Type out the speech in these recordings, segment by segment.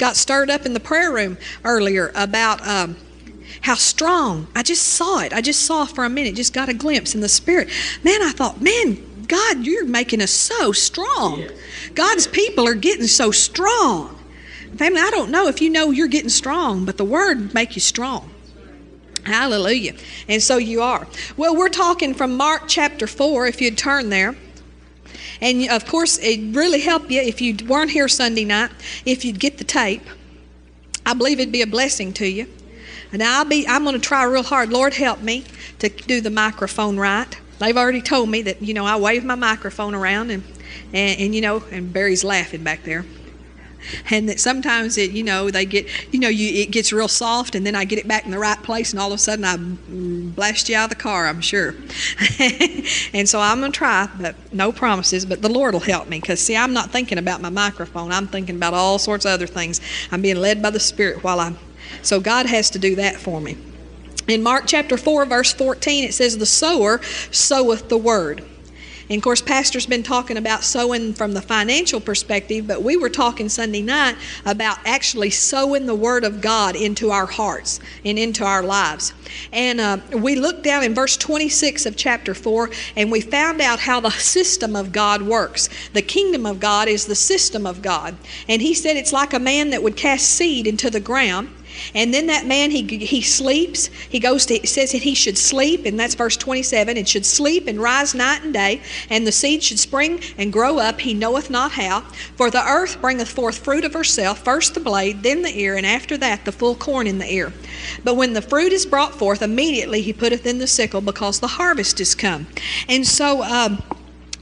got stirred up in the prayer room earlier about um, how strong. I just saw it. I just saw for a minute, just got a glimpse in the spirit. Man, I thought, man, God, you're making us so strong. God's people are getting so strong. Family, I don't know if you know you're getting strong, but the word make you strong. Hallelujah. And so you are. Well, we're talking from Mark chapter 4, if you'd turn there. And of course, it'd really help you if you weren't here Sunday night, if you'd get the tape. I believe it'd be a blessing to you. And I'll be I'm going to try real hard. Lord help me to do the microphone right. They've already told me that, you know, I wave my microphone around and, and, and you know, and Barry's laughing back there and that sometimes it you know they get you know you it gets real soft and then i get it back in the right place and all of a sudden i blast you out of the car i'm sure. And so i'm going to try but no promises but the lord will help me because see i'm not thinking about my microphone. I'm thinking about all sorts of other things. I'm being led by the spirit while i'm so god has to do that for me. In mark chapter 4 verse 14 it says the sower soweth the word and of course, Pastor's been talking about sowing from the financial perspective, but we were talking Sunday night about actually sowing the Word of God into our hearts and into our lives. And uh, we looked down in verse 26 of chapter 4 and we found out how the system of God works. The kingdom of God is the system of God. And he said it's like a man that would cast seed into the ground and then that man, he, he sleeps. He goes to, it says that he should sleep, and that's verse 27, and should sleep and rise night and day, and the seed should spring and grow up, he knoweth not how. For the earth bringeth forth fruit of herself, first the blade, then the ear, and after that the full corn in the ear. But when the fruit is brought forth, immediately he putteth in the sickle, because the harvest is come. And so, um,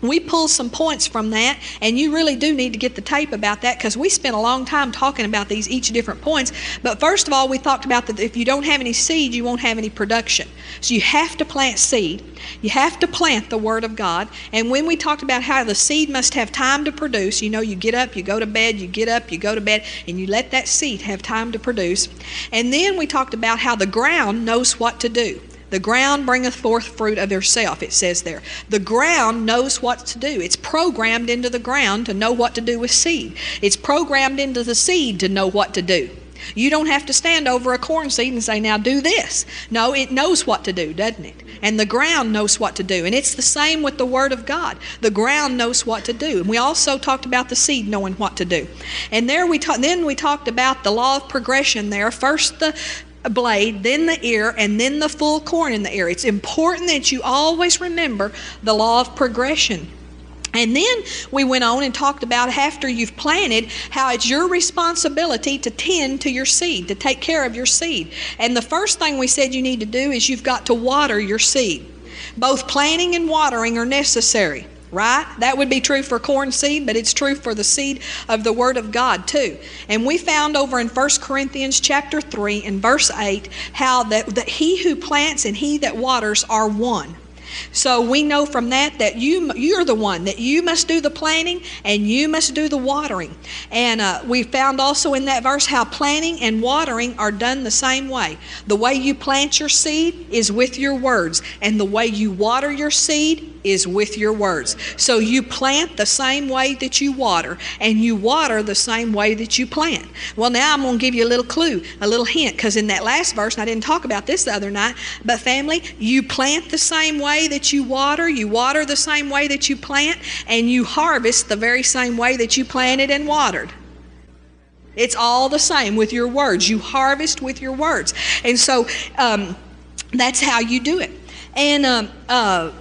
we pull some points from that, and you really do need to get the tape about that because we spent a long time talking about these each different points. But first of all, we talked about that if you don't have any seed, you won't have any production. So you have to plant seed. You have to plant the Word of God. And when we talked about how the seed must have time to produce, you know, you get up, you go to bed, you get up, you go to bed, and you let that seed have time to produce. And then we talked about how the ground knows what to do. The ground bringeth forth fruit of herself, it says there. The ground knows what to do. It's programmed into the ground to know what to do with seed. It's programmed into the seed to know what to do. You don't have to stand over a corn seed and say, now do this. No, it knows what to do, doesn't it? And the ground knows what to do. And it's the same with the Word of God. The ground knows what to do. And we also talked about the seed knowing what to do. And there we ta- then we talked about the law of progression there. First the blade, then the ear, and then the full corn in the ear. It's important that you always remember the law of progression. And then we went on and talked about after you've planted, how it's your responsibility to tend to your seed, to take care of your seed. And the first thing we said you need to do is you've got to water your seed. Both planting and watering are necessary right? That would be true for corn seed, but it's true for the seed of the word of God too. And we found over in 1 Corinthians chapter 3 and verse 8 how that, that he who plants and he that waters are one. So we know from that that you you're the one that you must do the planting and you must do the watering. And uh, we found also in that verse how planting and watering are done the same way. The way you plant your seed is with your words, and the way you water your seed is with your words. So you plant the same way that you water, and you water the same way that you plant. Well, now I'm going to give you a little clue, a little hint, because in that last verse, and I didn't talk about this the other night, but family, you plant the same way that you water, you water the same way that you plant, and you harvest the very same way that you planted and watered. It's all the same with your words. You harvest with your words. And so um, that's how you do it. And um, uh,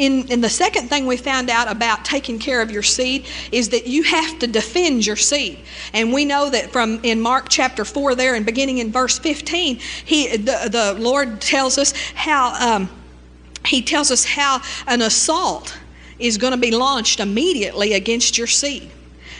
in, in the second thing we found out about taking care of your seed is that you have to defend your seed. And we know that from in Mark chapter 4 there and beginning in verse 15, he, the, the Lord tells us how, um, he tells us how an assault is going to be launched immediately against your seed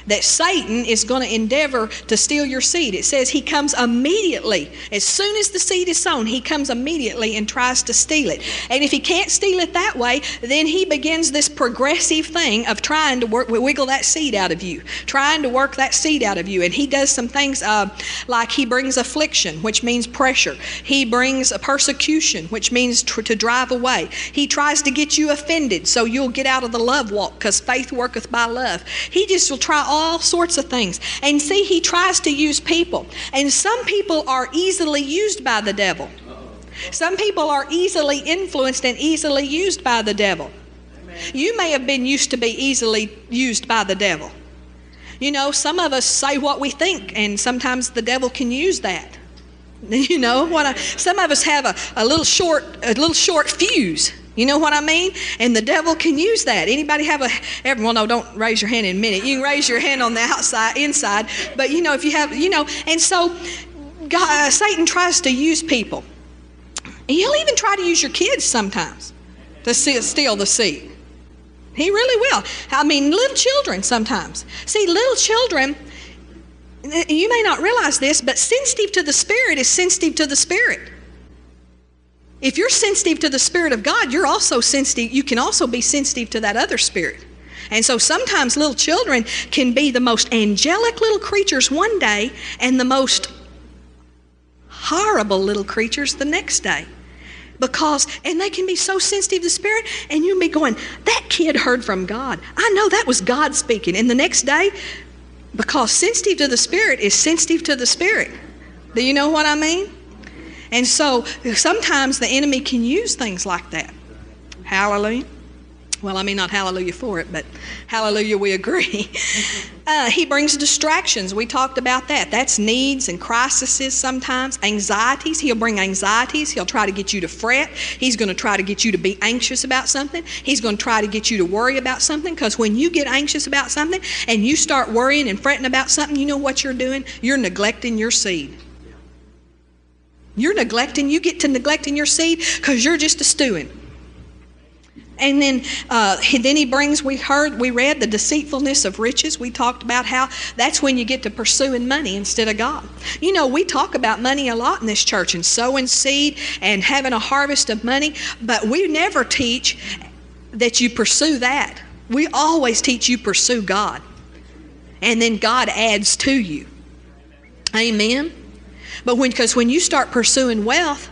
that Satan is going to endeavor to steal your seed. It says he comes immediately. As soon as the seed is sown, he comes immediately and tries to steal it. And if he can't steal it that way, then he begins this progressive thing of trying to work, wiggle that seed out of you, trying to work that seed out of you. And he does some things uh, like he brings affliction, which means pressure. He brings a persecution, which means tr- to drive away. He tries to get you offended so you'll get out of the love walk because faith worketh by love. He just will try all sorts of things. And see, he tries to use people. And some people are easily used by the devil. Some people are easily influenced and easily used by the devil. You may have been used to be easily used by the devil. You know, some of us say what we think, and sometimes the devil can use that. You know what? I, some of us have a, a little short a little short fuse. You know what I mean? And the devil can use that. Anybody have a everyone? No, don't raise your hand in a minute. You can raise your hand on the outside, inside. But you know, if you have, you know, and so God, uh, Satan tries to use people. He'll even try to use your kids sometimes to steal the seed. He really will. I mean, little children sometimes. See, little children, you may not realize this, but sensitive to the Spirit is sensitive to the Spirit. If you're sensitive to the Spirit of God, you're also sensitive. You can also be sensitive to that other spirit. And so sometimes little children can be the most angelic little creatures one day and the most horrible little creatures the next day because, and they can be so sensitive to the Spirit, and you'll be going, that kid heard from God. I know that was God speaking. And the next day, because sensitive to the Spirit is sensitive to the Spirit. Do you know what I mean? And so sometimes the enemy can use things like that. Hallelujah. Well, I mean, not hallelujah for it, but hallelujah, we agree. Uh, he brings distractions. We talked about that. That's needs and crises sometimes, anxieties. He'll bring anxieties. He'll try to get you to fret. He's going to try to get you to be anxious about something. He's going to try to get you to worry about something because when you get anxious about something and you start worrying and fretting about something, you know what you're doing? You're neglecting your seed. You're neglecting, you get to neglecting your seed because you're just a stewing. And then, uh, then he brings, we heard, we read the deceitfulness of riches. We talked about how that's when you get to pursuing money instead of God. You know, we talk about money a lot in this church and sowing seed and having a harvest of money, but we never teach that you pursue that. We always teach you pursue God. And then God adds to you. Amen. But when because when you start pursuing wealth,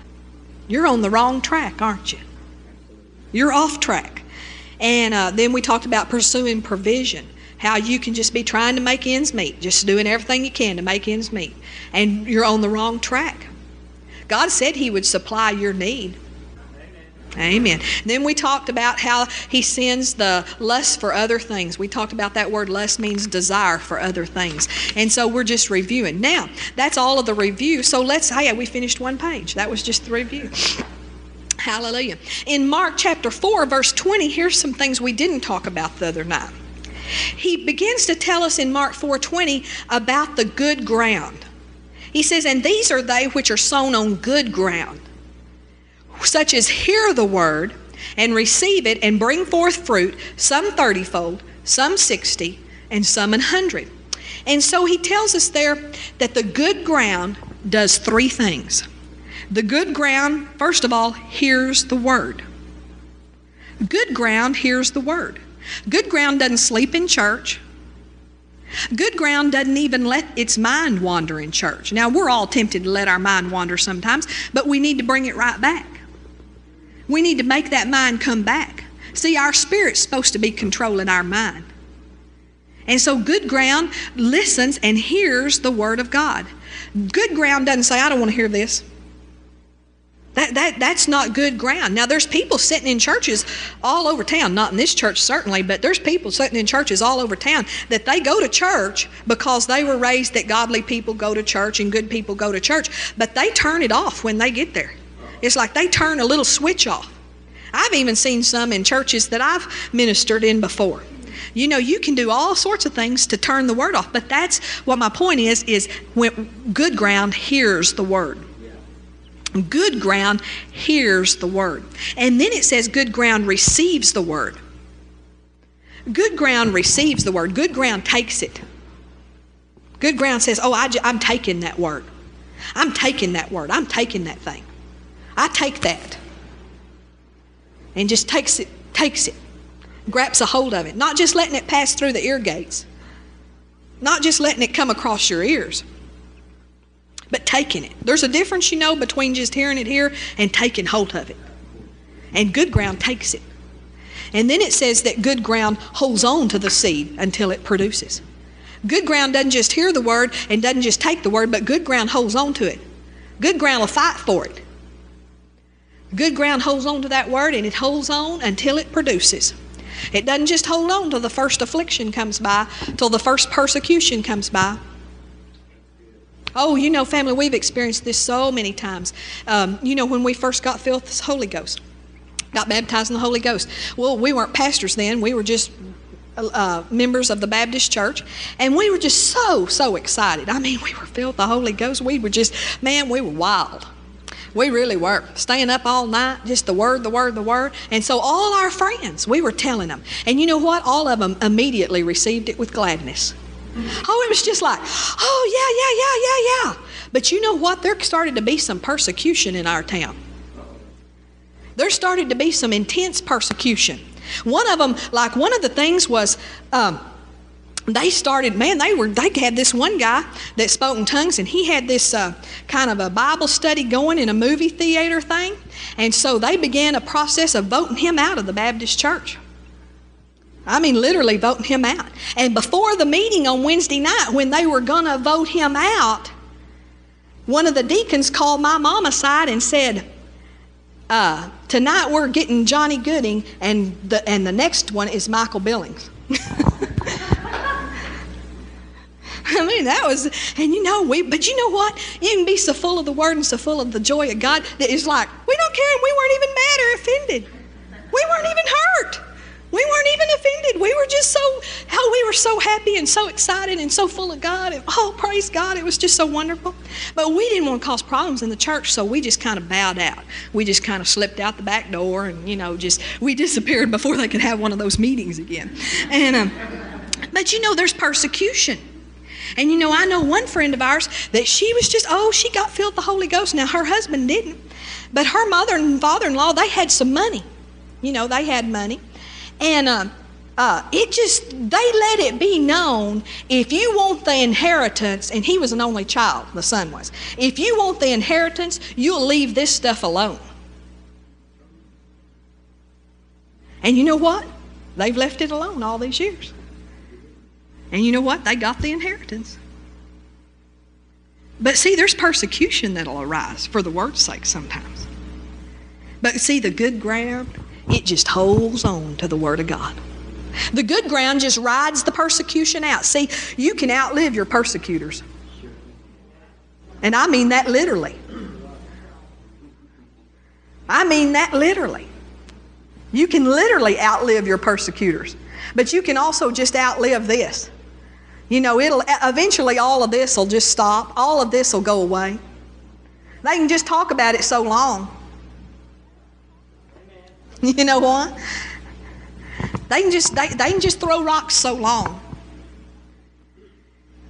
you're on the wrong track, aren't you? You're off track. And uh, then we talked about pursuing provision, how you can just be trying to make ends meet, just doing everything you can to make ends meet. And you're on the wrong track. God said He would supply your need. Amen. Then we talked about how he sends the lust for other things. We talked about that word lust means desire for other things. And so we're just reviewing. Now, that's all of the review. So let's, hey, we finished one page. That was just the review. Hallelujah. In Mark chapter 4, verse 20, here's some things we didn't talk about the other night. He begins to tell us in Mark 4:20 about the good ground. He says, "And these are they which are sown on good ground, such as hear the word and receive it and bring forth fruit, some thirtyfold, some sixty, and some an hundred." And so he tells us there that the good ground does three things. The good ground, first of all, hears the word. Good ground hears the word. Good ground doesn't sleep in church. Good ground doesn't even let its mind wander in church. Now, we're all tempted to let our mind wander sometimes, but we need to bring it right back. We need to make that mind come back. See, our spirit's supposed to be controlling our mind. And so, good ground listens and hears the word of God. Good ground doesn't say, I don't want to hear this. That, that, that's not good ground. Now, there's people sitting in churches all over town, not in this church certainly, but there's people sitting in churches all over town that they go to church because they were raised that godly people go to church and good people go to church, but they turn it off when they get there. It's like they turn a little switch off. I've even seen some in churches that I've ministered in before. You know, you can do all sorts of things to turn the word off, but that's what my point is is when good ground hears the word. Good ground hears the word. And then it says good ground receives the word. Good ground receives the word. Good ground takes it. Good ground says, Oh, I, am taking that word. I'm taking that word. I'm taking that thing. I take that. And just takes it, takes it, grabs a hold of it. Not just letting it pass through the ear gates, not just letting it come across your ears but taking it. There's a difference, you know, between just hearing it here and taking hold of it. And good ground takes it. And then it says that good ground holds on to the seed until it produces. Good ground doesn't just hear the word and doesn't just take the word, but good ground holds on to it. Good ground will fight for it. Good ground holds on to that word and it holds on until it produces. It doesn't just hold on till the first affliction comes by, till the first persecution comes by. Oh, you know, family, we've experienced this so many times. Um, you know, when we first got filled with the Holy Ghost, got baptized in the Holy Ghost. Well, we weren't pastors then, we were just uh, members of the Baptist church, and we were just so, so excited. I mean, we were filled with the Holy Ghost. We were just, man, we were wild. We really were. Staying up all night, just the word, the word, the word. And so all our friends, we were telling them. And you know what? All of them immediately received it with gladness. Oh, it was just like, oh, yeah, yeah, yeah, yeah, yeah. But you know what? There started to be some persecution in our town. There started to be some intense persecution. One of them, like one of the things was, um, they started, man, they were, they had this one guy that spoke in tongues, and he had this uh, kind of a Bible study going in a movie theater thing. And so they began a process of voting him out of the Baptist church. I mean, literally voting him out. And before the meeting on Wednesday night, when they were going to vote him out, one of the deacons called my mom aside and said, uh, Tonight we're getting Johnny Gooding, and the, and the next one is Michael Billings. I mean, that was, and you know, we, but you know what? You can be so full of the Word and so full of the joy of God that it's like, we don't care, and we weren't even mad or offended. We weren't even hurt. We weren't even offended. We were just so, how we were so happy and so excited and so full of God. And, oh, praise God. It was just so wonderful. But we didn't want to cause problems in the church, so we just kind of bowed out. We just kind of slipped out the back door and, you know, just, we disappeared before they could have one of those meetings again. And, um, but you know, there's persecution. And you know, I know one friend of ours that she was just, oh, she got filled with the Holy Ghost. Now, her husband didn't. But her mother and father in law, they had some money. You know, they had money. And uh, uh, it just, they let it be known if you want the inheritance, and he was an only child, the son was. If you want the inheritance, you'll leave this stuff alone. And you know what? They've left it alone all these years. And you know what? They got the inheritance. But see, there's persecution that'll arise for the word's sake sometimes. But see, the good ground, it just holds on to the Word of God. The good ground just rides the persecution out. See, you can outlive your persecutors. And I mean that literally. I mean that literally. You can literally outlive your persecutors. But you can also just outlive this. You know, it'll eventually all of this will just stop. All of this will go away. They can just talk about it so long. You know what? They can just they, they can just throw rocks so long.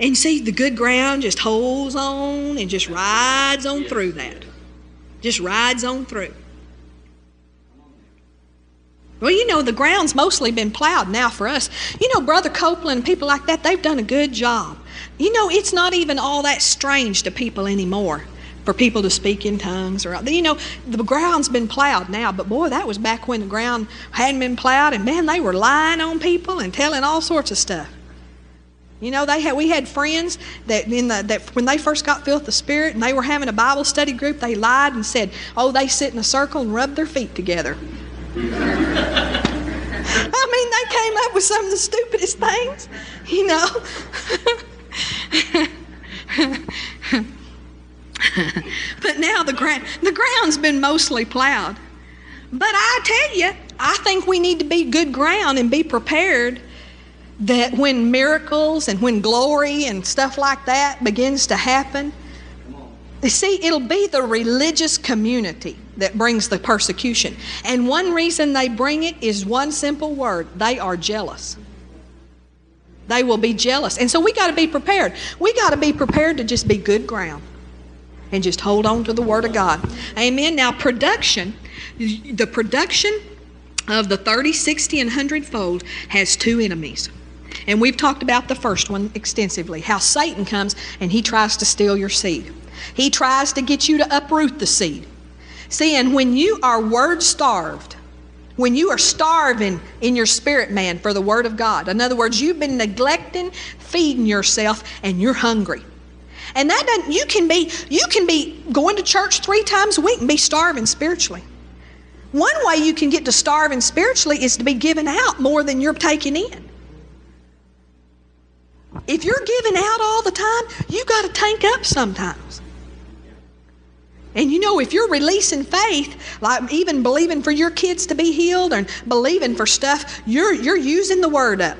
And see, the good ground just holds on and just rides on through that. Just rides on through. Well, you know, the ground's mostly been plowed now for us. You know, Brother Copeland and people like that, they've done a good job. You know, it's not even all that strange to people anymore for people to speak in tongues or you know the ground's been plowed now but boy that was back when the ground hadn't been plowed and man they were lying on people and telling all sorts of stuff you know they had we had friends that in the that when they first got filled with the spirit and they were having a bible study group they lied and said oh they sit in a circle and rub their feet together I mean, they came up with some of the stupidest things, you know. but now the ground the ground's been mostly plowed. But I tell you, I think we need to be good ground and be prepared that when miracles and when glory and stuff like that begins to happen, you see, it'll be the religious community that brings the persecution. And one reason they bring it is one simple word they are jealous. They will be jealous. And so we got to be prepared. We got to be prepared to just be good ground and just hold on to the Word of God. Amen. Now, production, the production of the 30, 60, and 100 fold has two enemies. And we've talked about the first one extensively how Satan comes and he tries to steal your seed. He tries to get you to uproot the seed. See, and when you are word starved, when you are starving in your spirit man for the Word of God. In other words, you've been neglecting feeding yourself and you're hungry. And that doesn't, you can be you can be going to church three times a week and be starving spiritually. One way you can get to starving spiritually is to be giving out more than you're taking in. If you're giving out all the time, you got to tank up sometimes. And you know, if you're releasing faith, like even believing for your kids to be healed and believing for stuff, you're, you're using the word up.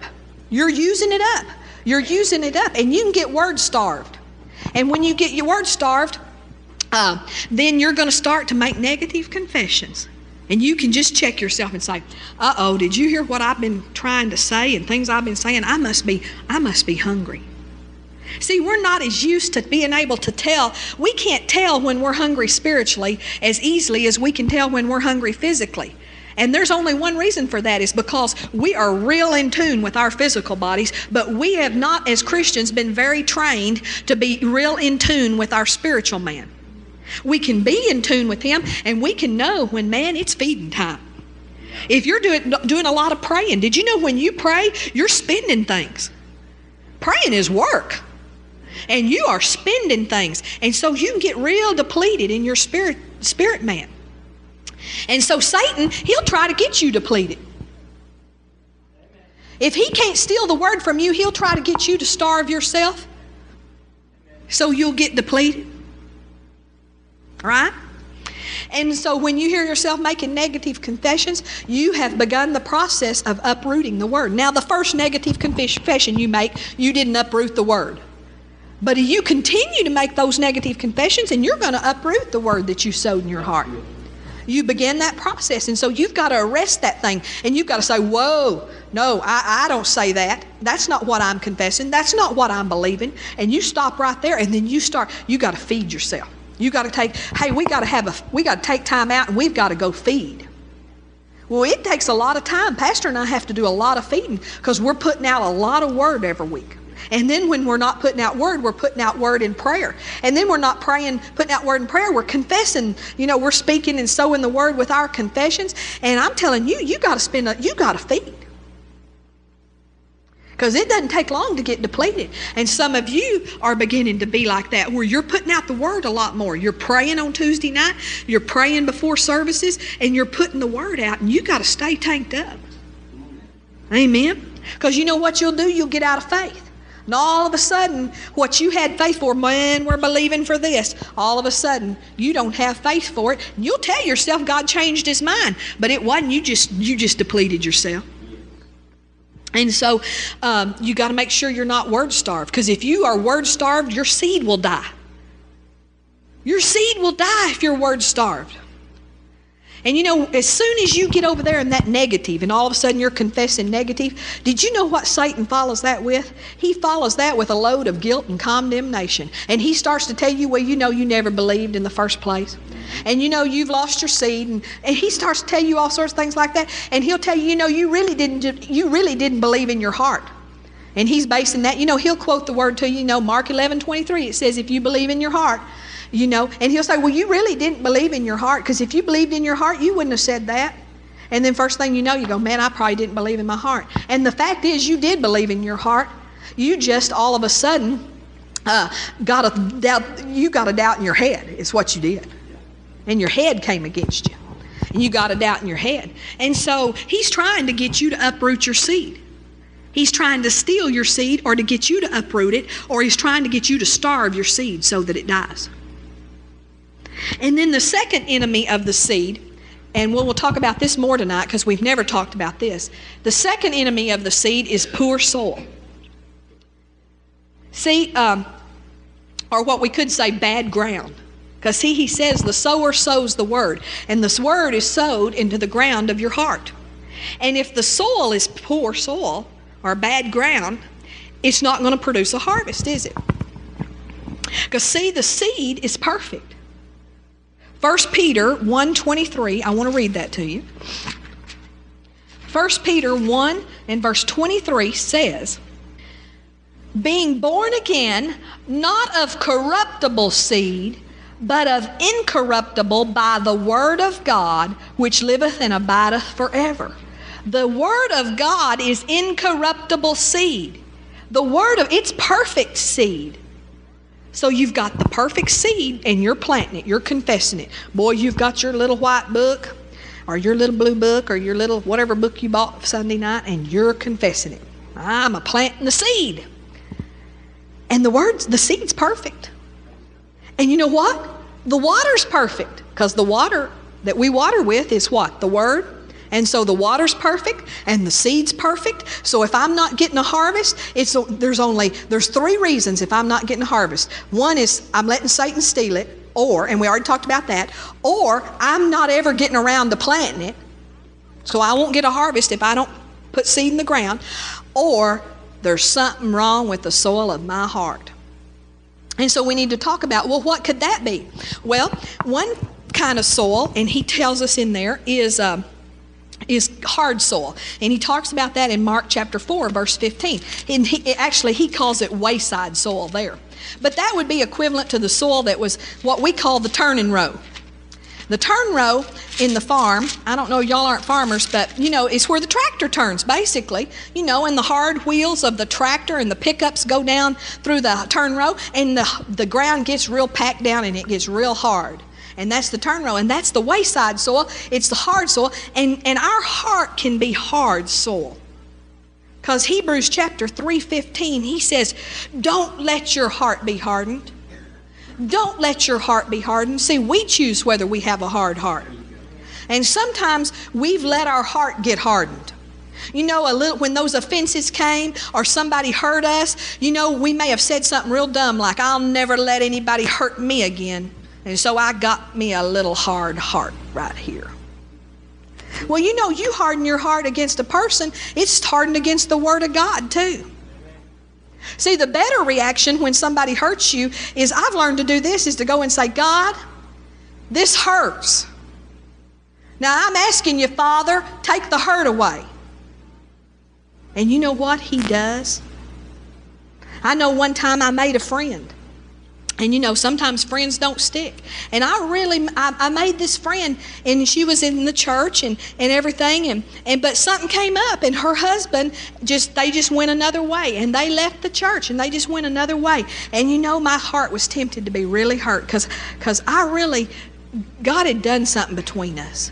You're using it up. You're using it up. And you can get word starved. And when you get your word starved, uh, then you're going to start to make negative confessions. And you can just check yourself and say, "Uh oh, did you hear what I've been trying to say and things I've been saying? I must be, I must be hungry." See, we're not as used to being able to tell. We can't tell when we're hungry spiritually as easily as we can tell when we're hungry physically. And there's only one reason for that is because we are real in tune with our physical bodies, but we have not, as Christians, been very trained to be real in tune with our spiritual man. We can be in tune with him and we can know when, man, it's feeding time. If you're doing, doing a lot of praying, did you know when you pray, you're spending things? Praying is work and you are spending things. And so you can get real depleted in your spirit, spirit man. And so Satan, he'll try to get you depleted. If he can't steal the word from you, he'll try to get you to starve yourself so you'll get depleted. Right? And so when you hear yourself making negative confessions, you have begun the process of uprooting the word. Now, the first negative confession you make, you didn't uproot the word. But if you continue to make those negative confessions, and you're going to uproot the word that you sowed in your heart. You begin that process, and so you've got to arrest that thing, and you've got to say, Whoa, no, I, I don't say that. That's not what I'm confessing. That's not what I'm believing. And you stop right there, and then you start, you got to feed yourself. You got to take, hey, we got to have a, we got to take time out, and we've got to go feed. Well, it takes a lot of time. Pastor and I have to do a lot of feeding because we're putting out a lot of word every week. And then when we're not putting out word, we're putting out word in prayer. And then we're not praying, putting out word in prayer, we're confessing. You know, we're speaking and sowing the word with our confessions. And I'm telling you, you got to spend, a, you got to feed. Because it doesn't take long to get depleted. And some of you are beginning to be like that, where you're putting out the word a lot more. You're praying on Tuesday night, you're praying before services, and you're putting the word out, and you got to stay tanked up. Amen? Because you know what you'll do? You'll get out of faith. And all of a sudden, what you had faith for, man, we're believing for this. All of a sudden, you don't have faith for it. You'll tell yourself God changed his mind, but it wasn't. You just you just depleted yourself. And so um, you got to make sure you're not word starved, because if you are word starved, your seed will die. Your seed will die if you're word starved. And you know, as soon as you get over there in that negative and all of a sudden you're confessing negative, did you know what Satan follows that with? He follows that with a load of guilt and condemnation. And he starts to tell you, well, you know, you never believed in the first place. And you know, you've lost your seed. And, and he starts to tell you all sorts of things like that. And he'll tell you, you know, you really didn't, you really didn't believe in your heart. And he's basing that, you know, he'll quote the word to you, you know, Mark 11, 23. It says, if you believe in your heart, you know, and he'll say, Well, you really didn't believe in your heart, because if you believed in your heart, you wouldn't have said that. And then first thing you know, you go, Man, I probably didn't believe in my heart. And the fact is, you did believe in your heart. You just all of a sudden uh, got a doubt, you got a doubt in your head, is what you did. And your head came against you. And you got a doubt in your head. And so he's trying to get you to uproot your seed. He's trying to steal your seed or to get you to uproot it, or he's trying to get you to starve your seed so that it dies. And then the second enemy of the seed, and we'll, we'll talk about this more tonight because we've never talked about this. The second enemy of the seed is poor soil. See, um, or what we could say, bad ground. Because he, he says the sower sows the word, and this word is sowed into the ground of your heart. And if the soil is poor soil or bad ground, it's not going to produce a harvest, is it? Because see, the seed is perfect. 1 Peter 1:23, I want to read that to you. 1 Peter 1 and verse 23 says, being born again, not of corruptible seed, but of incorruptible by the word of God, which liveth and abideth forever. The word of God is incorruptible seed. The word of it's perfect seed. So you've got the perfect seed and you're planting it, you're confessing it. Boy, you've got your little white book or your little blue book or your little whatever book you bought Sunday night and you're confessing it. I'm a planting the seed. And the words, the seed's perfect. And you know what? The water's perfect because the water that we water with is what? The Word. And so the water's perfect and the seed's perfect. So if I'm not getting a harvest, it's there's only there's three reasons if I'm not getting a harvest. One is I'm letting Satan steal it, or and we already talked about that, or I'm not ever getting around to planting it. So I won't get a harvest if I don't put seed in the ground, or there's something wrong with the soil of my heart. And so we need to talk about, well, what could that be? Well, one kind of soil, and he tells us in there, is. Uh, is hard soil. And he talks about that in Mark chapter 4, verse 15. And he, actually, he calls it wayside soil there. But that would be equivalent to the soil that was what we call the turning row. The turn row in the farm, I don't know, y'all aren't farmers, but you know, it's where the tractor turns basically. You know, and the hard wheels of the tractor and the pickups go down through the turn row, and the, the ground gets real packed down and it gets real hard and that's the turn row, and that's the wayside soil. It's the hard soil, and, and our heart can be hard soil. Because Hebrews chapter 3:15, he says, Don't let your heart be hardened. Don't let your heart be hardened. See, we choose whether we have a hard heart. And sometimes we've let our heart get hardened. You know, a little when those offenses came or somebody hurt us, you know, we may have said something real dumb like, I'll never let anybody hurt me again. And so I got me a little hard heart right here. Well, you know, you harden your heart against a person, it's hardened against the Word of God, too. See, the better reaction when somebody hurts you is I've learned to do this is to go and say, God, this hurts. Now I'm asking you, Father, take the hurt away. And you know what He does? I know one time I made a friend and you know sometimes friends don't stick. And i really I, I, made this friend and she was in the church and, and everything and, and but something came up and her husband just they just went another way and they left the church and they just went another way. And you know my heart was tempted to be really hurt because because i really god had done something between us.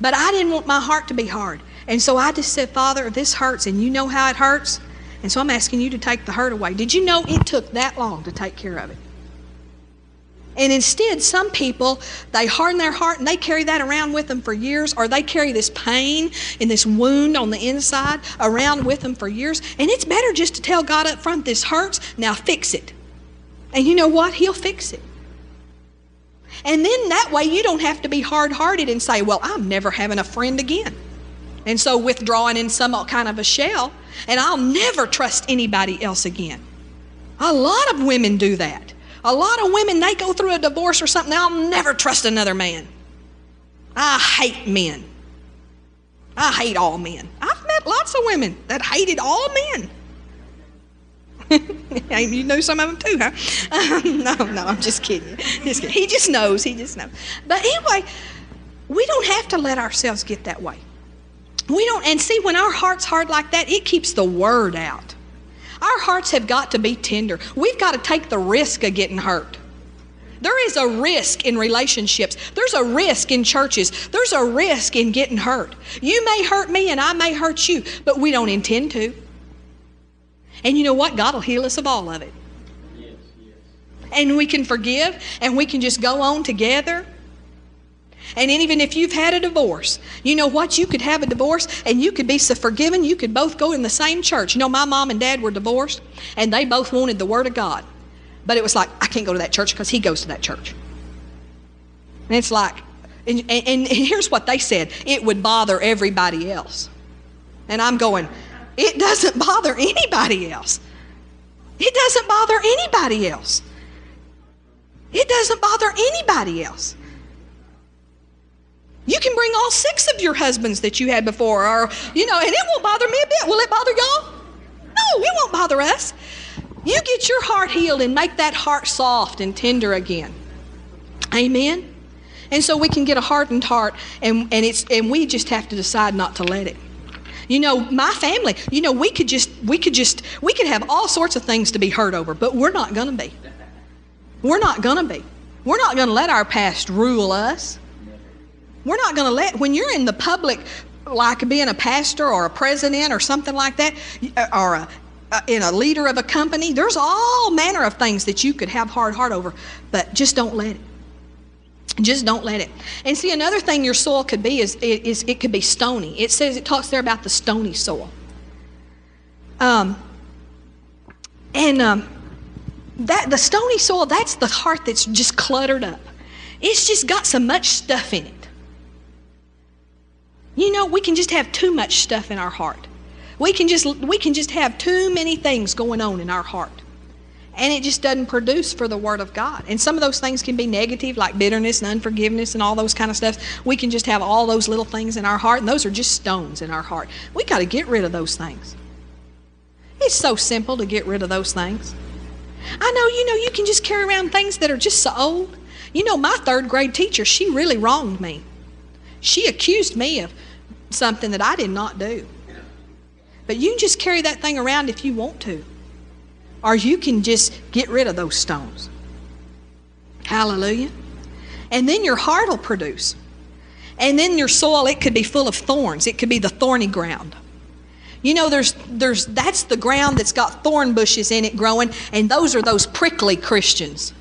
But i didn't want my heart to be hard. And so i just said father this hurts and you know how it hurts? And so i'm asking you to take the hurt away. Did you know it took that long to take care of it and instead, some people, they harden their heart and they carry that around with them for years, or they carry this pain and this wound on the inside around with them for years. And it's better just to tell God up front, this hurts, now fix it. And you know what? He'll fix it. And then that way you don't have to be hard hearted and say, well, I'm never having a friend again. And so withdrawing in some kind of a shell, and I'll never trust anybody else again. A lot of women do that. A lot of women, they go through a divorce or something, I'll never trust another man. I hate men. I hate all men. I've met lots of women that hated all men. you know some of them too, huh? no, no, I'm just kidding. just kidding. He just knows. He just knows. But anyway, we don't have to let ourselves get that way. We don't, and see, when our heart's hard like that, it keeps the word out. Our hearts have got to be tender. We've got to take the risk of getting hurt. There is a risk in relationships. There's a risk in churches. There's a risk in getting hurt. You may hurt me and I may hurt you, but we don't intend to. And you know what? God will heal us of all of it. Yes. And we can forgive and we can just go on together and even if you've had a divorce, you know what? You could have a divorce and you could be so forgiven. You could both go in the same church. You know, my mom and dad were divorced and they both wanted the Word of God. But it was like, I can't go to that church because he goes to that church. And it's like, and, and, and here's what they said it would bother everybody else. And I'm going, it doesn't bother anybody else. It doesn't bother anybody else. It doesn't bother anybody else. You can bring all six of your husbands that you had before, or, you know, and it won't bother me a bit. Will it bother y'all? No, it won't bother us. You get your heart healed and make that heart soft and tender again. Amen. And so we can get a hardened heart, and, and, it's, and we just have to decide not to let it. You know, my family, you know, we could just, we could just, we could have all sorts of things to be hurt over, but we're not going to be. We're not going to be. We're not going to let our past rule us. We're not going to let, when you're in the public, like being a pastor or a president or something like that, or a, in a leader of a company, there's all manner of things that you could have hard heart over, but just don't let it. Just don't let it. And see, another thing your soil could be is, is it could be stony. It says, it talks there about the stony soil. Um, and um, that the stony soil, that's the heart that's just cluttered up. It's just got so much stuff in it. You know, we can just have too much stuff in our heart. We can just we can just have too many things going on in our heart and it just doesn't produce for the Word of God. And some of those things can be negative, like bitterness and unforgiveness and all those kind of stuff. We can just have all those little things in our heart, and those are just stones in our heart. We got to get rid of those things. It's so simple to get rid of those things. I know, you know, you can just carry around things that are just so old. You know, my third grade teacher, she really wronged me. She accused me of something that I did not do. But you can just carry that thing around if you want to or you can just get rid of those stones. Hallelujah. And then your heart will produce. And then your soil, it could be full of thorns. It could be the thorny ground. You know, there's there's that's the ground that's got thorn bushes in it growing, and those are those prickly Christians.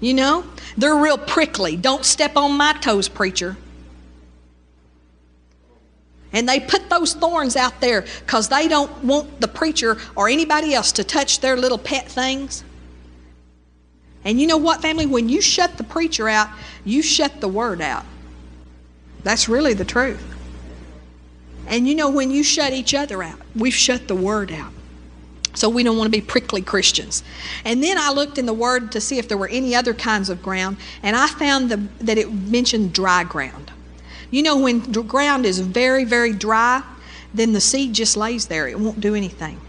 You know? They're real prickly. Don't step on my toes, preacher. And they put those thorns out there because they don't want the preacher or anybody else to touch their little pet things. And you know what, family? When you shut the preacher out, you shut the word out. That's really the truth. And you know, when you shut each other out, we've shut the word out. So we don't want to be prickly Christians. And then I looked in the Word to see if there were any other kinds of ground, and I found the, that it mentioned dry ground. You know, when the ground is very, very dry, then the seed just lays there. It won't do anything.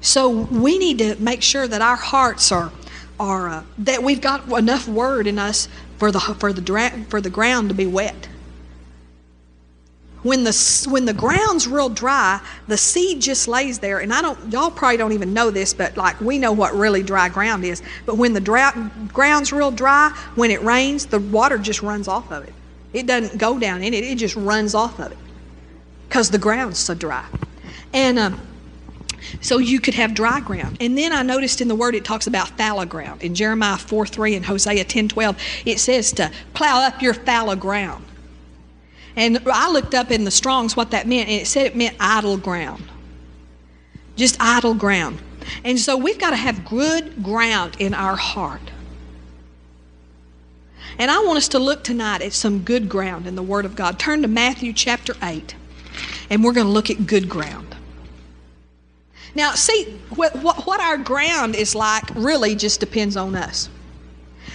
So we need to make sure that our hearts are, are uh, that we've got enough word in us for the, for, the dra- for the ground to be wet. When the, when the ground's real dry, the seed just lays there. And I don't, y'all probably don't even know this, but like we know what really dry ground is. But when the drought, ground's real dry, when it rains, the water just runs off of it. It doesn't go down in it, it just runs off of it because the ground's so dry. And um, so you could have dry ground. And then I noticed in the word it talks about fallow ground. In Jeremiah 4 3 and Hosea 10 12, it says to plow up your fallow ground. And I looked up in the Strongs what that meant, and it said it meant idle ground. Just idle ground. And so we've got to have good ground in our heart. And I want us to look tonight at some good ground in the Word of God. Turn to Matthew chapter 8, and we're going to look at good ground. Now, see, what, what, our ground is like really just depends on us.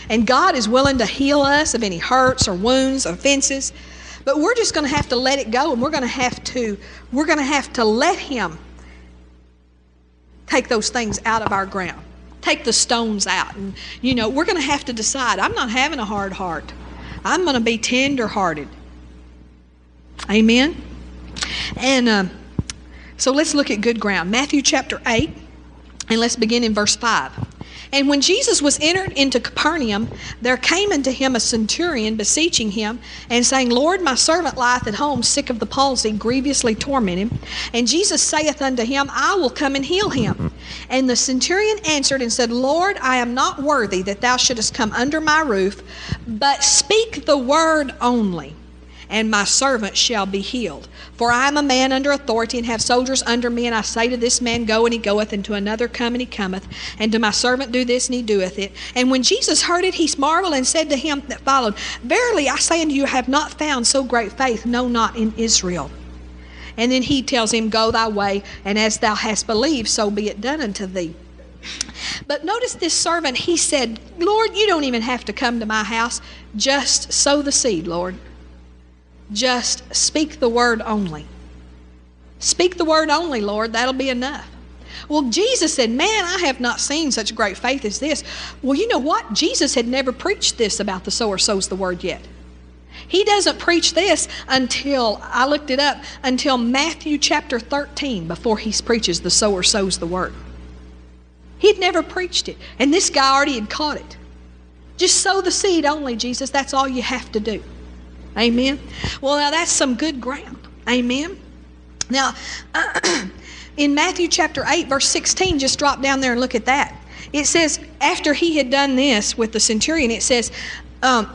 And God is willing to heal us of any hurts or wounds, or offenses, but we're just going to have to let it go, and we're going to have to we're going to have to let Him take those things out of our ground take the stones out. And, you know, we're going to have to decide I'm not having a hard heart, I'm going to be tender hearted. Amen? And uh, so let's look at good ground. Matthew chapter 8, and let's begin in verse 5. And when Jesus was entered into Capernaum, there came unto him a centurion beseeching him, and saying, Lord, my servant lieth at home, sick of the palsy, grievously tormented. And Jesus saith unto him, I will come and heal him. And the centurion answered and said, Lord, I am not worthy that thou shouldest come under my roof, but speak the word only and my servant shall be healed. For I am a man under authority, and have soldiers under me, and I say to this man, Go, and he goeth, and to another, Come, and he cometh, and to my servant, Do this, and he doeth it. And when Jesus heard it, he marveled and said to him that followed, Verily I say unto you, have not found so great faith, no, not in Israel. And then he tells him, Go thy way, and as thou hast believed, so be it done unto thee. But notice this servant, he said, Lord, you don't even have to come to my house. Just sow the seed, Lord. Just speak the word only. Speak the word only, Lord. That'll be enough. Well, Jesus said, Man, I have not seen such great faith as this. Well, you know what? Jesus had never preached this about the sower sows the word yet. He doesn't preach this until, I looked it up, until Matthew chapter 13 before he preaches the sower sows the word. He'd never preached it. And this guy already had caught it. Just sow the seed only, Jesus. That's all you have to do. Amen. Well, now that's some good ground. Amen. Now, in Matthew chapter 8, verse 16, just drop down there and look at that. It says, after he had done this with the centurion, it says, um,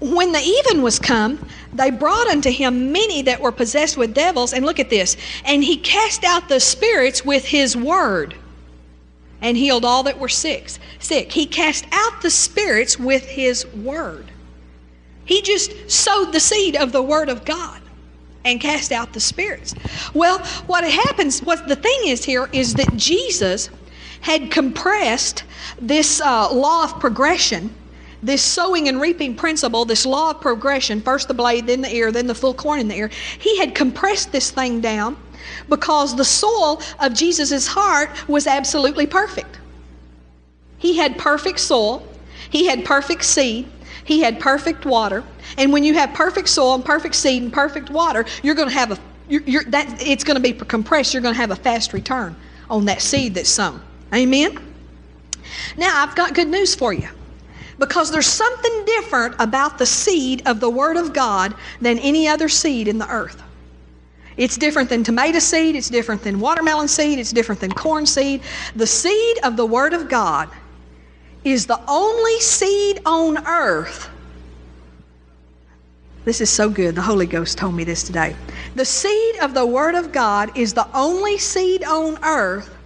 when the even was come, they brought unto him many that were possessed with devils. And look at this. And he cast out the spirits with his word and healed all that were sick. Sick. He cast out the spirits with his word. He just sowed the seed of the word of God and cast out the spirits. Well, what happens, what the thing is here is that Jesus had compressed this uh, law of progression, this sowing and reaping principle, this law of progression, first the blade, then the ear, then the full corn in the ear. He had compressed this thing down because the soil of Jesus' heart was absolutely perfect. He had perfect soil, he had perfect seed, he had perfect water. And when you have perfect soil and perfect seed and perfect water, you're going to have a you're, you're, that it's going to be compressed. You're going to have a fast return on that seed that's sown. Amen. Now I've got good news for you. Because there's something different about the seed of the Word of God than any other seed in the earth. It's different than tomato seed, it's different than watermelon seed, it's different than corn seed. The seed of the Word of God is the only seed on earth. This is so good. The Holy Ghost told me this today. The seed of the Word of God is the only seed on earth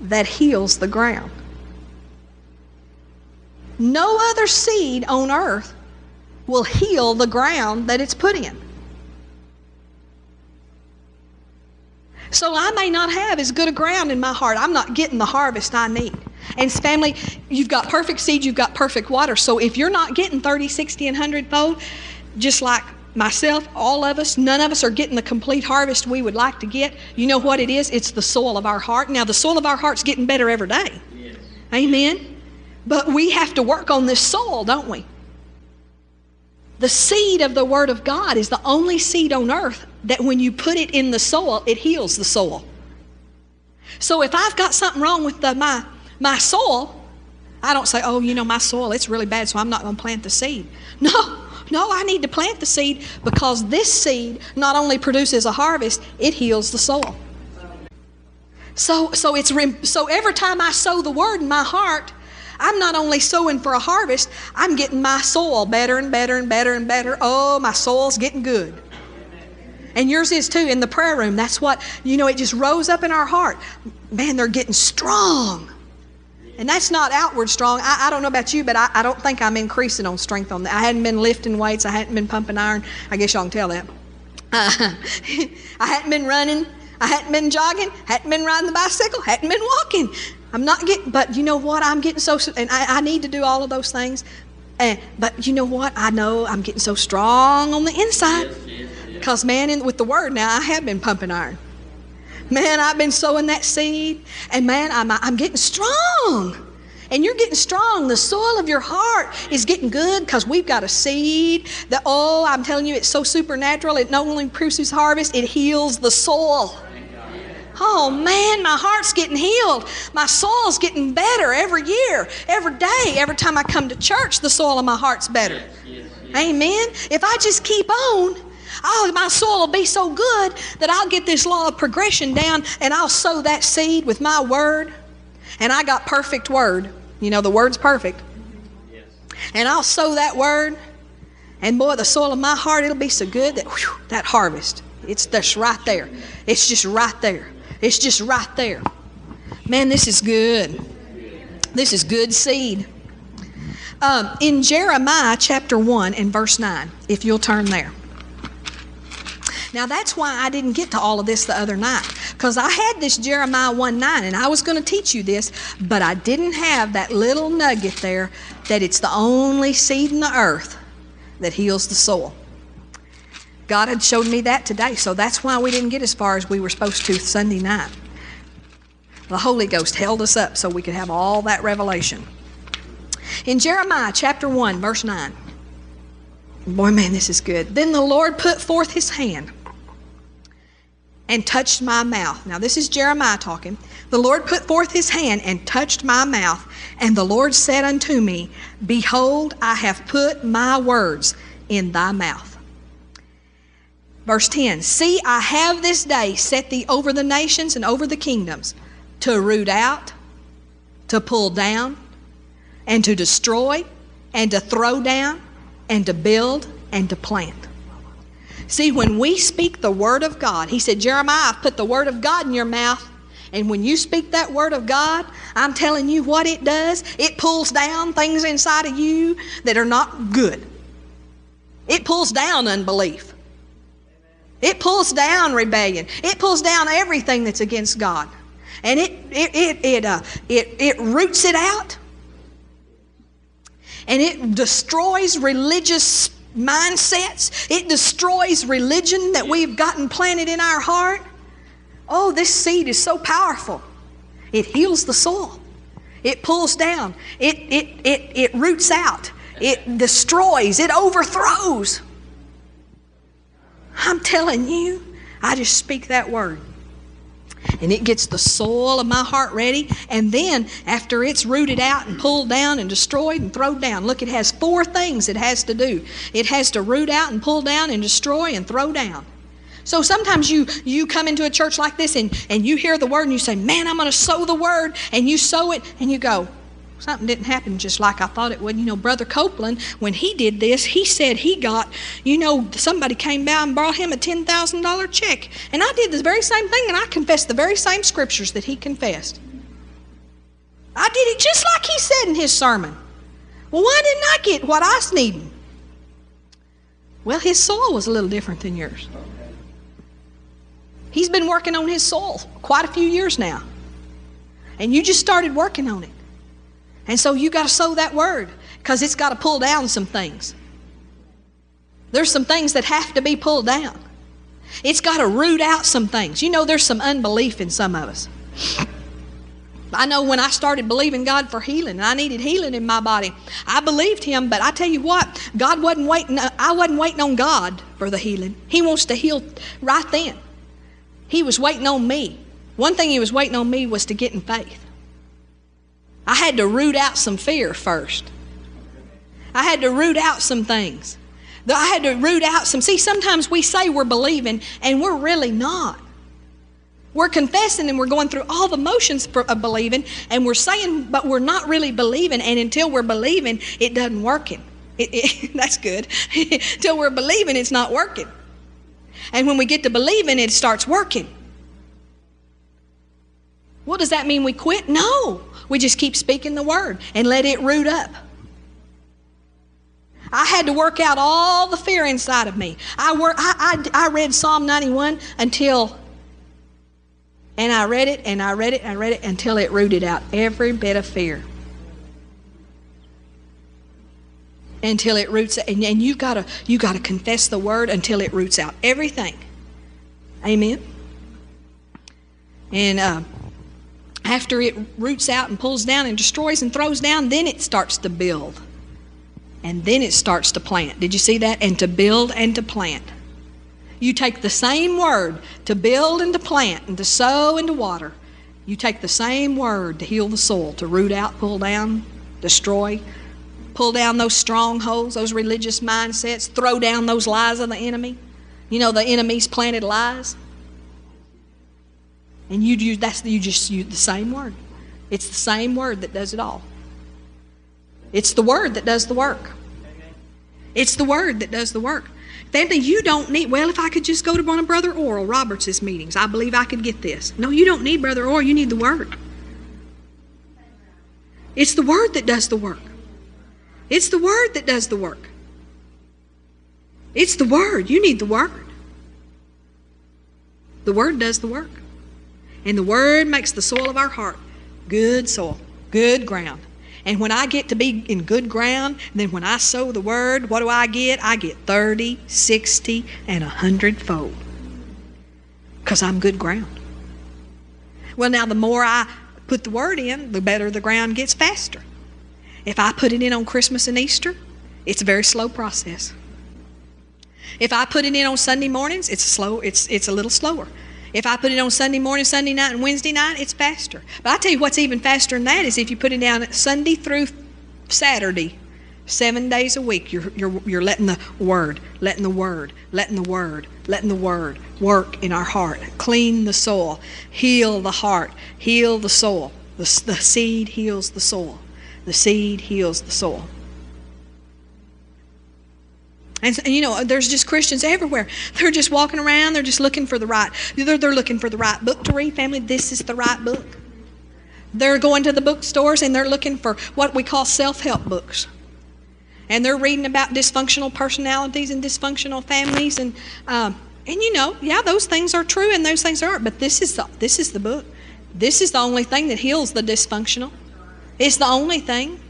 that heals the ground. No other seed on earth will heal the ground that it's put in. So I may not have as good a ground in my heart. I'm not getting the harvest I need. And family, you've got perfect seed, you've got perfect water. So if you're not getting 30, 60, and 100 fold, just like myself, all of us, none of us are getting the complete harvest we would like to get. You know what it is? It's the soil of our heart. Now, the soil of our heart's getting better every day. Yes. Amen. But we have to work on this soil, don't we? The seed of the Word of God is the only seed on earth that when you put it in the soil, it heals the soil. So if I've got something wrong with the, my, my soil, I don't say, oh, you know, my soil, it's really bad, so I'm not going to plant the seed. No, no, I need to plant the seed because this seed not only produces a harvest, it heals the soil. So, so, it's, so every time I sow the word in my heart, I'm not only sowing for a harvest, I'm getting my soil better and better and better and better. Oh, my soil's getting good. And yours is too in the prayer room. That's what, you know, it just rose up in our heart. Man, they're getting strong. And that's not outward strong. I, I don't know about you, but I, I, don't think I'm increasing on strength on that. I hadn't been lifting weights. I hadn't been pumping iron. I guess y'all can tell that. Uh, I hadn't been running. I hadn't been jogging. Hadn't been riding the bicycle. Hadn't been walking. I'm not getting, but you know what? I'm getting so, and I, I need to do all of those things. And, but you know what? I know I'm getting so strong on the inside. Because, man, in, with the word now, I have been pumping iron. Man, I've been sowing that seed, and man, I'm, I'm getting strong. And you're getting strong. The soil of your heart is getting good because we've got a seed that, oh, I'm telling you, it's so supernatural. It not only produces harvest, it heals the soil. Oh man, my heart's getting healed. My soil's getting better every year, every day. Every time I come to church, the soil of my heart's better. Amen. If I just keep on, oh, my soil will be so good that I'll get this law of progression down and I'll sow that seed with my word. And I got perfect word. You know, the word's perfect. Yes. And I'll sow that word. And boy, the soil of my heart, it'll be so good that whew, that harvest, it's just right there. It's just right there. It's just right there. Man, this is good. This is good seed. Um, in Jeremiah chapter 1 and verse 9, if you'll turn there. Now, that's why I didn't get to all of this the other night, because I had this Jeremiah 1 9, and I was going to teach you this, but I didn't have that little nugget there that it's the only seed in the earth that heals the soil. God had showed me that today, so that's why we didn't get as far as we were supposed to Sunday night. The Holy Ghost held us up so we could have all that revelation. In Jeremiah chapter 1, verse 9, Boy, man, this is good. Then the Lord put forth his hand and touched my mouth. Now, this is Jeremiah talking. The Lord put forth his hand and touched my mouth, and the Lord said unto me, Behold, I have put my words in thy mouth. Verse 10 See, I have this day set thee over the nations and over the kingdoms to root out, to pull down, and to destroy, and to throw down, and to build, and to plant. See, when we speak the Word of God, he said, Jeremiah, I've put the Word of God in your mouth. And when you speak that Word of God, I'm telling you what it does. It pulls down things inside of you that are not good. It pulls down unbelief. It pulls down rebellion. It pulls down everything that's against God. And it, it, it, it, uh, it, it roots it out. And it destroys religious mindsets. It destroys religion that we've gotten planted in our heart. Oh, this seed is so powerful. It heals the soil. It pulls down. It, it, it, it roots out. It destroys. It overthrows. I'm telling you, I just speak that word. And it gets the soil of my heart ready. And then, after it's rooted out and pulled down and destroyed and thrown down, look, it has four things it has to do it has to root out and pull down and destroy and throw down. So sometimes you you come into a church like this and, and you hear the word and you say, Man, I'm going to sow the word. And you sow it and you go, Something didn't happen just like I thought it would. You know, Brother Copeland, when he did this, he said he got, you know, somebody came by and brought him a $10,000 check. And I did the very same thing and I confessed the very same scriptures that he confessed. I did it just like he said in his sermon. Well, why didn't I get what I was needing? Well, his soil was a little different than yours. He's been working on his soul quite a few years now. And you just started working on it. And so you got to sow that word because it's got to pull down some things. There's some things that have to be pulled down. It's got to root out some things. You know, there's some unbelief in some of us. I know when I started believing God for healing, and I needed healing in my body, I believed Him, but I tell you what, God wasn't waiting, uh, I wasn't waiting on God for the healing. He wants to heal right then. He was waiting on me. One thing He was waiting on me was to get in faith. I had to root out some fear first. I had to root out some things. I had to root out some. See, sometimes we say we're believing and we're really not. We're confessing and we're going through all the motions of believing and we're saying, but we're not really believing. And until we're believing, it doesn't working. It, it, that's good. until we're believing, it's not working. And when we get to believing, it starts working. What does that mean? We quit? No. We just keep speaking the word and let it root up. I had to work out all the fear inside of me. I, work, I, I, I read Psalm 91 until, and I read it and I read it and I read it until it rooted out every bit of fear. Until it roots, and, and you gotta you gotta confess the word until it roots out everything. Amen. And uh, after it roots out and pulls down and destroys and throws down, then it starts to build. And then it starts to plant. Did you see that? And to build and to plant. You take the same word to build and to plant and to sow and to water. You take the same word to heal the soil, to root out, pull down, destroy, pull down those strongholds, those religious mindsets, throw down those lies of the enemy. You know, the enemy's planted lies. And you use that's you just use the same word. It's the same word that does it all. It's the word that does the work. It's the word that does the work. Family, you don't need, well, if I could just go to one of Brother Oral Roberts' meetings, I believe I could get this. No, you don't need Brother Oral, you need the word. It's the word that does the work. It's the word that does the work. It's the word. You need the word. The word does the work. And the Word makes the soil of our heart good soil, good ground. And when I get to be in good ground, then when I sow the Word, what do I get? I get 30, 60, and 100 fold. Because I'm good ground. Well, now the more I put the Word in, the better the ground gets faster. If I put it in on Christmas and Easter, it's a very slow process. If I put it in on Sunday mornings, it's slow. It's it's a little slower. If I put it on Sunday morning, Sunday night, and Wednesday night, it's faster. But I tell you what's even faster than that is if you put it down Sunday through Saturday, seven days a week. You're you're you're letting the word, letting the word, letting the word, letting the word work in our heart, clean the soil, heal the heart, heal the soil. The, the seed heals the soil. The seed heals the soil. And, and, you know, there's just Christians everywhere. They're just walking around. They're just looking for the right. They're, they're looking for the right book to read. Family, this is the right book. They're going to the bookstores and they're looking for what we call self-help books. And they're reading about dysfunctional personalities and dysfunctional families and um, and you know, yeah, those things are true and those things aren't. But this is the this is the book. This is the only thing that heals the dysfunctional. It's the only thing.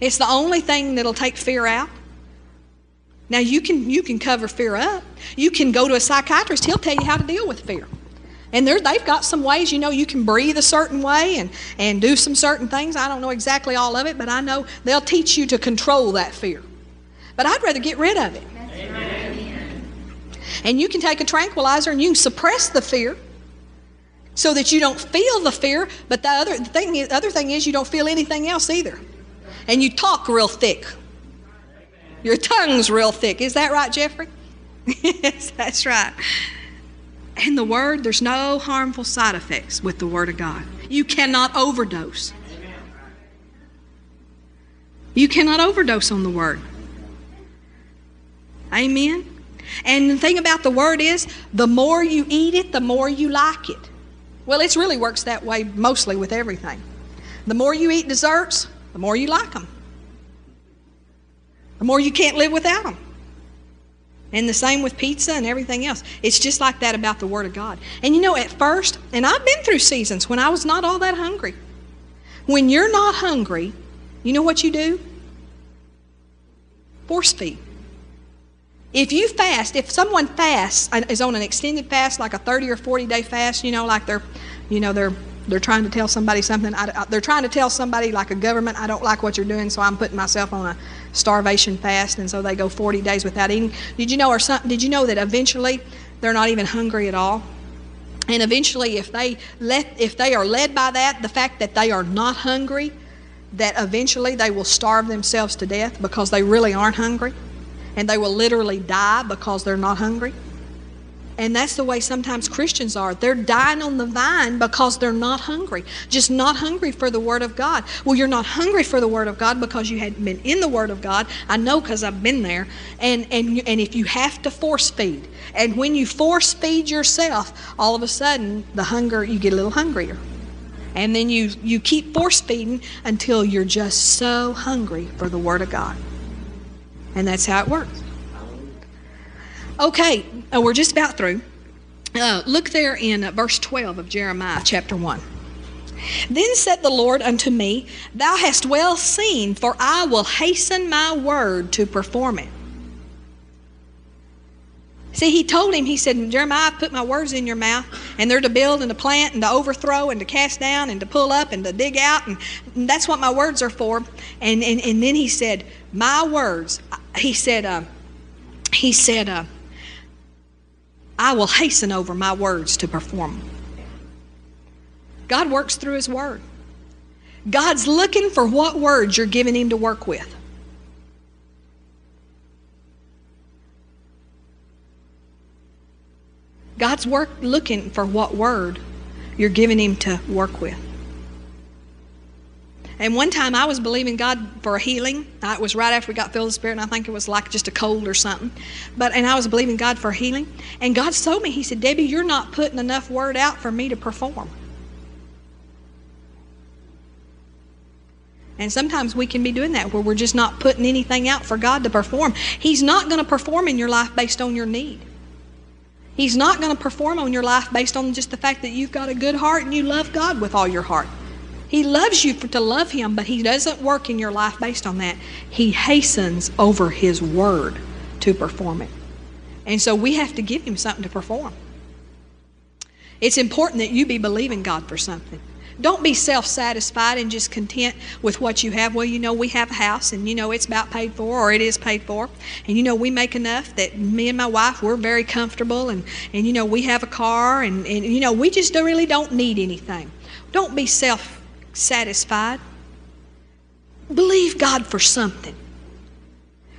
It's the only thing that'll take fear out. Now you can you can cover fear up. You can go to a psychiatrist. He'll tell you how to deal with fear. And they've got some ways, you know, you can breathe a certain way and, and do some certain things. I don't know exactly all of it, but I know they'll teach you to control that fear. But I'd rather get rid of it. Amen. And you can take a tranquilizer and you can suppress the fear so that you don't feel the fear. But the other the thing, the other thing is you don't feel anything else either. And you talk real thick. Your tongue's real thick. Is that right, Jeffrey? yes, that's right. And the Word, there's no harmful side effects with the Word of God. You cannot overdose. You cannot overdose on the Word. Amen. And the thing about the Word is, the more you eat it, the more you like it. Well, it really works that way mostly with everything. The more you eat desserts, the more you like them the more you can't live without them. And the same with pizza and everything else. It's just like that about the Word of God. And you know, at first, and I've been through seasons when I was not all that hungry. When you're not hungry, you know what you do? Force feed. If you fast, if someone fasts, uh, is on an extended fast, like a 30 or 40 day fast, you know, like they're, you know, they're they're trying to tell somebody something. I, I, they're trying to tell somebody, like a government, I don't like what you're doing, so I'm putting myself on a starvation fast, and so they go 40 days without eating. Did you know, or some, did you know that eventually they're not even hungry at all? And eventually, if they let, if they are led by that, the fact that they are not hungry, that eventually they will starve themselves to death because they really aren't hungry, and they will literally die because they're not hungry. And that's the way sometimes Christians are. They're dying on the vine because they're not hungry, just not hungry for the Word of God. Well, you're not hungry for the Word of God because you hadn't been in the Word of God. I know because I've been there. And, and, and if you have to force feed, and when you force feed yourself, all of a sudden the hunger, you get a little hungrier. And then you, you keep force feeding until you're just so hungry for the Word of God. And that's how it works. Okay, uh, we're just about through. Uh, look there in uh, verse 12 of Jeremiah chapter 1. Then said the Lord unto me, Thou hast well seen, for I will hasten my word to perform it. See, he told him, he said, Jeremiah, I put my words in your mouth, and they're to build and to plant and to overthrow and to cast down and to pull up and to dig out, and, and that's what my words are for. And, and, and then he said, My words, he said, uh, he said, uh, I will hasten over my words to perform. God works through His Word. God's looking for what words you're giving Him to work with. God's work looking for what word you're giving Him to work with. And one time I was believing God for a healing. It was right after we got filled with the Spirit, and I think it was like just a cold or something. But and I was believing God for healing. And God told me, He said, Debbie, you're not putting enough word out for me to perform. And sometimes we can be doing that where we're just not putting anything out for God to perform. He's not going to perform in your life based on your need. He's not going to perform on your life based on just the fact that you've got a good heart and you love God with all your heart. He loves you for, to love Him, but He doesn't work in your life based on that. He hastens over His word to perform it. And so we have to give Him something to perform. It's important that you be believing God for something. Don't be self satisfied and just content with what you have. Well, you know, we have a house and you know it's about paid for or it is paid for. And you know, we make enough that me and my wife, we're very comfortable and, and you know, we have a car and, and you know, we just really don't need anything. Don't be self satisfied. Believe God for something.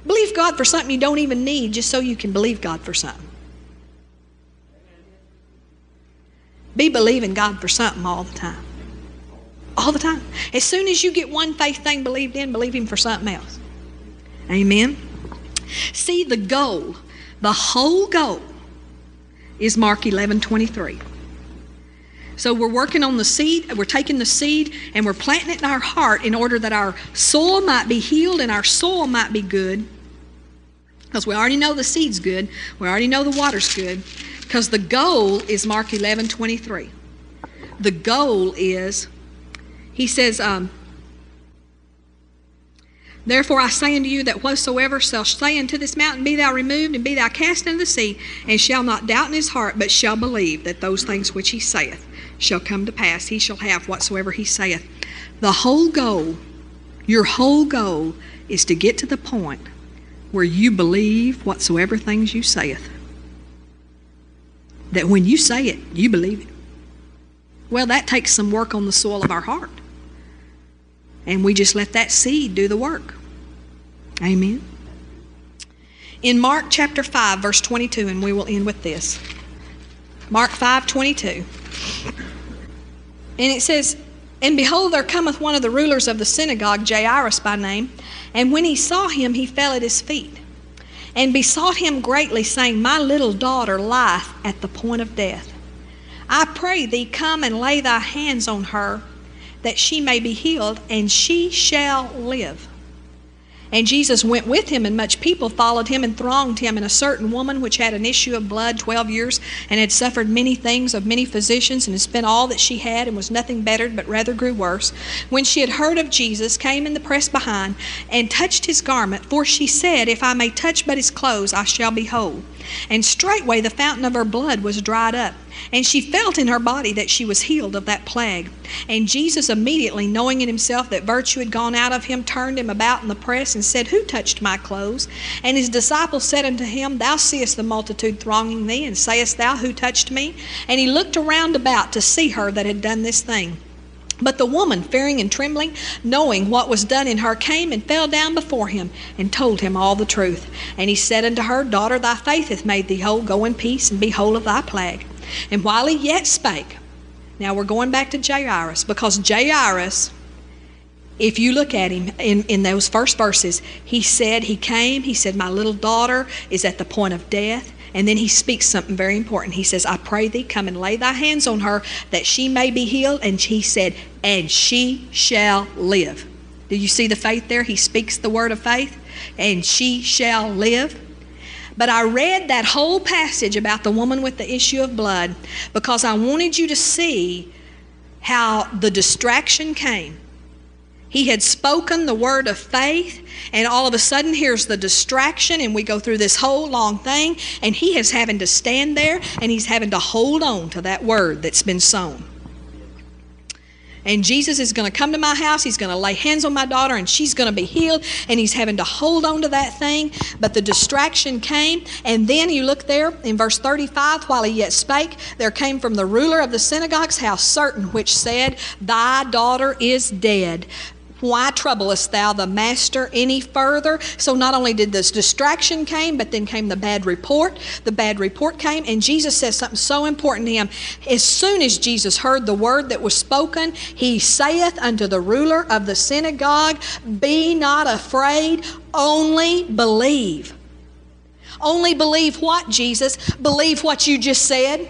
Believe God for something you don't even need just so you can believe God for something. Be believing God for something all the time. All the time. As soon as you get one faith thing believed in, believe Him for something else. Amen. See, the goal, the whole goal, is Mark 11 23. So we're working on the seed, we're taking the seed and we're planting it in our heart in order that our soil might be healed and our soil might be good. Because we already know the seed's good, we already know the water's good. Because the goal is Mark 11 23. The goal is, he says, um, Therefore I say unto you that whosoever shall say unto this mountain, Be thou removed, and be thou cast into the sea, and shall not doubt in his heart, but shall believe that those things which he saith shall come to pass, he shall have whatsoever he saith. The whole goal, your whole goal, is to get to the point where you believe whatsoever things you saith. That when you say it, you believe it. Well, that takes some work on the soil of our heart. And we just let that seed do the work. Amen. In Mark chapter 5, verse 22, and we will end with this. Mark 5 22. And it says, And behold, there cometh one of the rulers of the synagogue, Jairus by name, and when he saw him, he fell at his feet, and besought him greatly, saying, My little daughter lieth at the point of death. I pray thee, come and lay thy hands on her, that she may be healed, and she shall live. And Jesus went with him, and much people followed him and thronged him. And a certain woman, which had an issue of blood twelve years, and had suffered many things of many physicians, and had spent all that she had, and was nothing bettered, but rather grew worse, when she had heard of Jesus, came in the press behind, and touched his garment. For she said, If I may touch but his clothes, I shall be whole. And straightway the fountain of her blood was dried up. And she felt in her body that she was healed of that plague. And Jesus, immediately knowing in himself that virtue had gone out of him, turned him about in the press and said, Who touched my clothes? And his disciples said unto him, Thou seest the multitude thronging thee, and sayest thou, Who touched me? And he looked around about to see her that had done this thing. But the woman, fearing and trembling, knowing what was done in her, came and fell down before him and told him all the truth. And he said unto her, Daughter, thy faith hath made thee whole. Go in peace and be whole of thy plague. And while he yet spake, now we're going back to Jairus, because Jairus, if you look at him in, in those first verses, he said, He came, he said, My little daughter is at the point of death. And then he speaks something very important. He says, I pray thee, come and lay thy hands on her that she may be healed. And he said, And she shall live. Do you see the faith there? He speaks the word of faith, and she shall live. But I read that whole passage about the woman with the issue of blood because I wanted you to see how the distraction came. He had spoken the word of faith, and all of a sudden, here's the distraction, and we go through this whole long thing, and he is having to stand there and he's having to hold on to that word that's been sown. And Jesus is going to come to my house. He's going to lay hands on my daughter and she's going to be healed. And he's having to hold on to that thing. But the distraction came. And then you look there in verse 35 while he yet spake, there came from the ruler of the synagogue's house certain which said, Thy daughter is dead. Why troublest thou the master any further? So not only did this distraction came, but then came the bad report. The bad report came, and Jesus says something so important to him. As soon as Jesus heard the word that was spoken, he saith unto the ruler of the synagogue, Be not afraid, only believe. Only believe what, Jesus? Believe what you just said.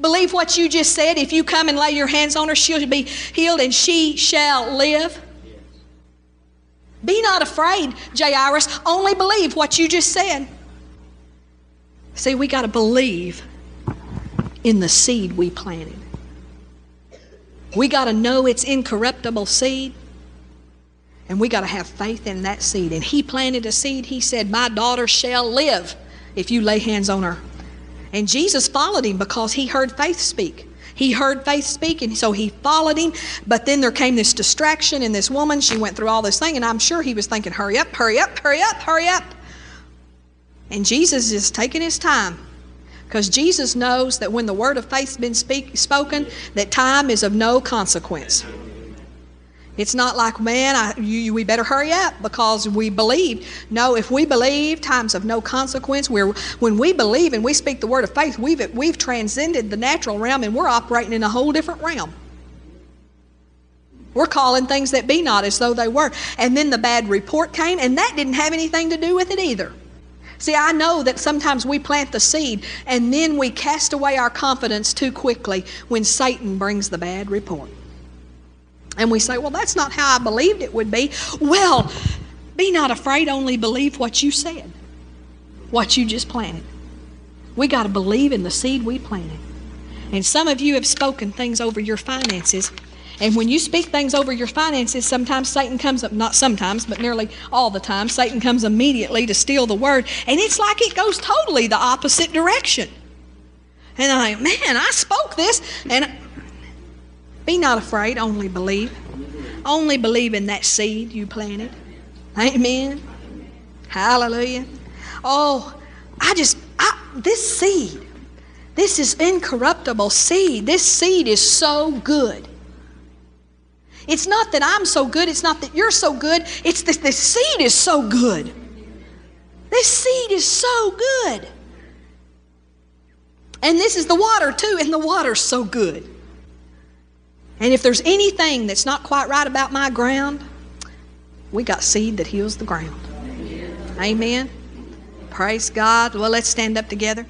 Believe what you just said. If you come and lay your hands on her, she'll be healed and she shall live. Be not afraid, Jairus. Only believe what you just said. See, we got to believe in the seed we planted. We got to know it's incorruptible seed. And we got to have faith in that seed. And he planted a seed. He said, My daughter shall live if you lay hands on her. And Jesus followed him because he heard faith speak. He heard faith speak, and so he followed him. But then there came this distraction, and this woman, she went through all this thing, and I'm sure he was thinking, hurry up, hurry up, hurry up, hurry up. And Jesus is taking his time. Because Jesus knows that when the word of faith's been speak, spoken, that time is of no consequence. It's not like, man, I, you, we better hurry up because we believe. No, if we believe, times of no consequence. We're, when we believe and we speak the word of faith, we've, we've transcended the natural realm and we're operating in a whole different realm. We're calling things that be not as though they were. And then the bad report came, and that didn't have anything to do with it either. See, I know that sometimes we plant the seed and then we cast away our confidence too quickly when Satan brings the bad report. And we say, well, that's not how I believed it would be. Well, be not afraid, only believe what you said, what you just planted. We got to believe in the seed we planted. And some of you have spoken things over your finances. And when you speak things over your finances, sometimes Satan comes up, not sometimes, but nearly all the time, Satan comes immediately to steal the word. And it's like it goes totally the opposite direction. And I man, I spoke this, and be not afraid, only believe. Only believe in that seed you planted. Amen. Hallelujah. Oh, I just, I, this seed, this is incorruptible seed. This seed is so good. It's not that I'm so good, it's not that you're so good, it's that the seed is so good. This seed is so good. And this is the water too, and the water's so good. And if there's anything that's not quite right about my ground, we got seed that heals the ground. Amen. Praise God. Well, let's stand up together.